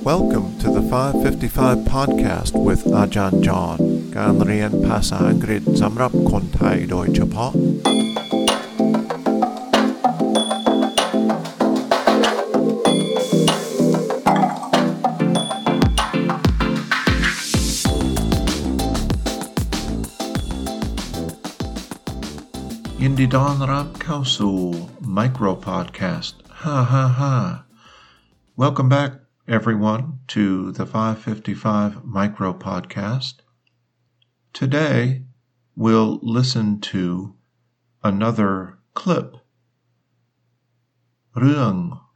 Welcome to the 555 podcast with Ajahn John การเรียนภาษาอังกฤษสำหรับคนไทยโดยเฉพาะ ยินดีต้อนรับเข้าสู่ Micro Podcast ฮ่าฮ่าฮ่า Welcome back everyone to the 555 Micro Podcast. Today we'll listen to another clip เรื่อง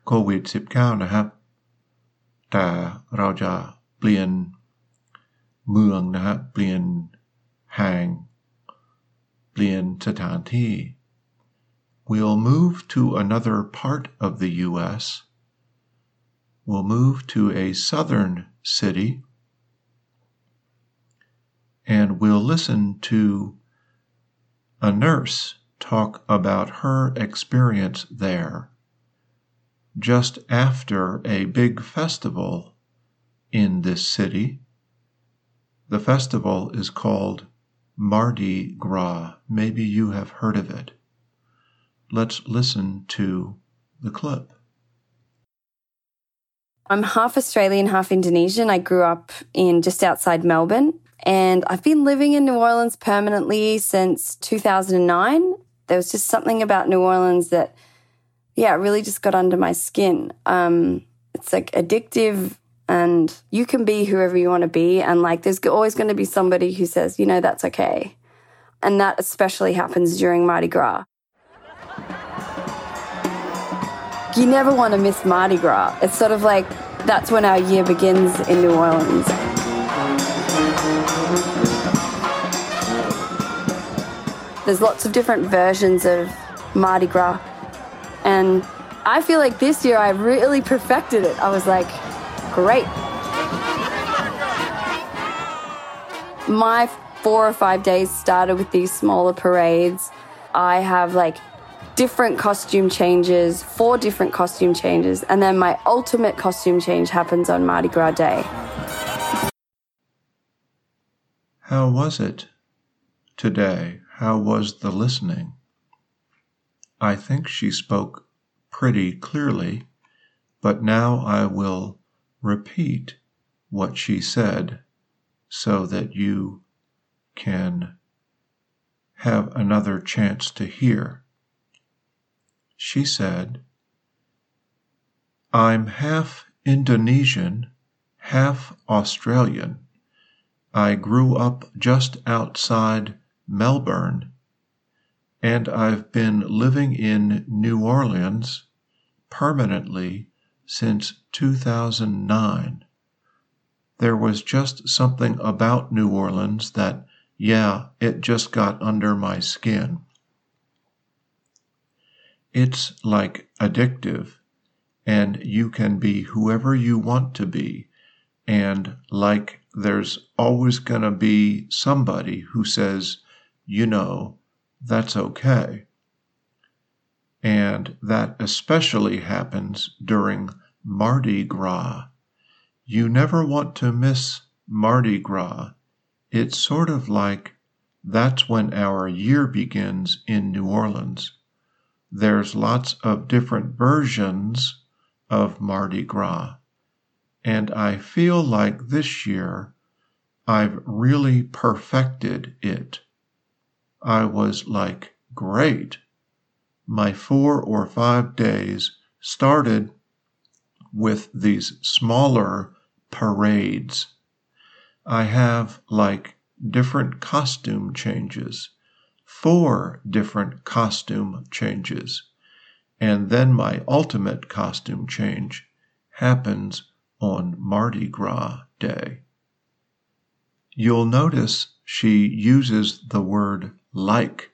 โควิด -19 นะครับ แต่เราจะเปลี่ยนเมืองนะฮะเปลี่ยนแห่ง เปลี่ยนสถานที่ We'll move to another part of the U.S. We'll move to a southern city and we'll listen to a nurse talk about her experience there just after a big festival in this city. The festival is called Mardi Gras. Maybe you have heard of it. Let's listen to the clip. I'm half Australian, half Indonesian. I grew up in just outside Melbourne and I've been living in New Orleans permanently since 2009. There was just something about New Orleans that, yeah, really just got under my skin. Um, it's like addictive and you can be whoever you want to be. And like, there's always going to be somebody who says, you know, that's okay. And that especially happens during Mardi Gras. You never want to miss Mardi Gras. It's sort of like that's when our year begins in New Orleans. There's lots of different versions of Mardi Gras. And I feel like this year I really perfected it. I was like, great. My four or five days started with these smaller parades. I have like different costume changes, four different costume changes, and then my ultimate costume change happens on Mardi Gras Day. How was it today? How was the listening? I think she spoke pretty clearly, but now I will repeat what she said so that you can have another chance to hear. She said, I'm half Indonesian, half Australian. I grew up just outside Melbourne, and I've been living in New Orleans permanently since 2009. There was just something about New Orleans that, yeah, it just got under my skin. It's like addictive, and you can be whoever you want to be, and like there's always going to be somebody who says, you know, that's okay. And that especially happens during Mardi Gras. You never want to miss Mardi Gras. It's sort of like that's when our year begins in New Orleans. There's lots of different versions of Mardi Gras. And I feel like this year I've really perfected it. I was like, great. My four or five days started with these smaller parades. I have like different costume changes, four different costume changes, and then my ultimate costume change happens on Mardi Gras Day. You'll notice she uses the word like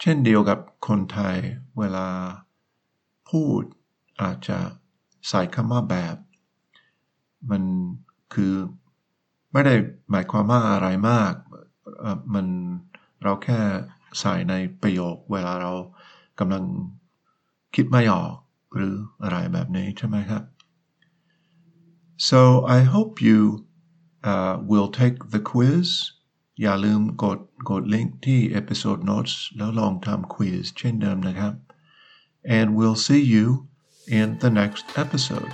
เช่นเดียวกับคนไทยเวลาพูดอาจจะใส่คำว่าแบบ มันคือไม่ได้หมายความว่าอะไรมากเอ่อมัน เราแค่ใส่ในประโยคเวลาเรากำลังคิดไม่ออกหรืออะไรแบบนี้ใช่ไหมครับ So I hope you uh, will take the quiz อย่าลืมกดกดลิงก์ที่ episode notes แล้วลองทำ quiz เช่นเดิมนะครับ and we'll see you in the next episode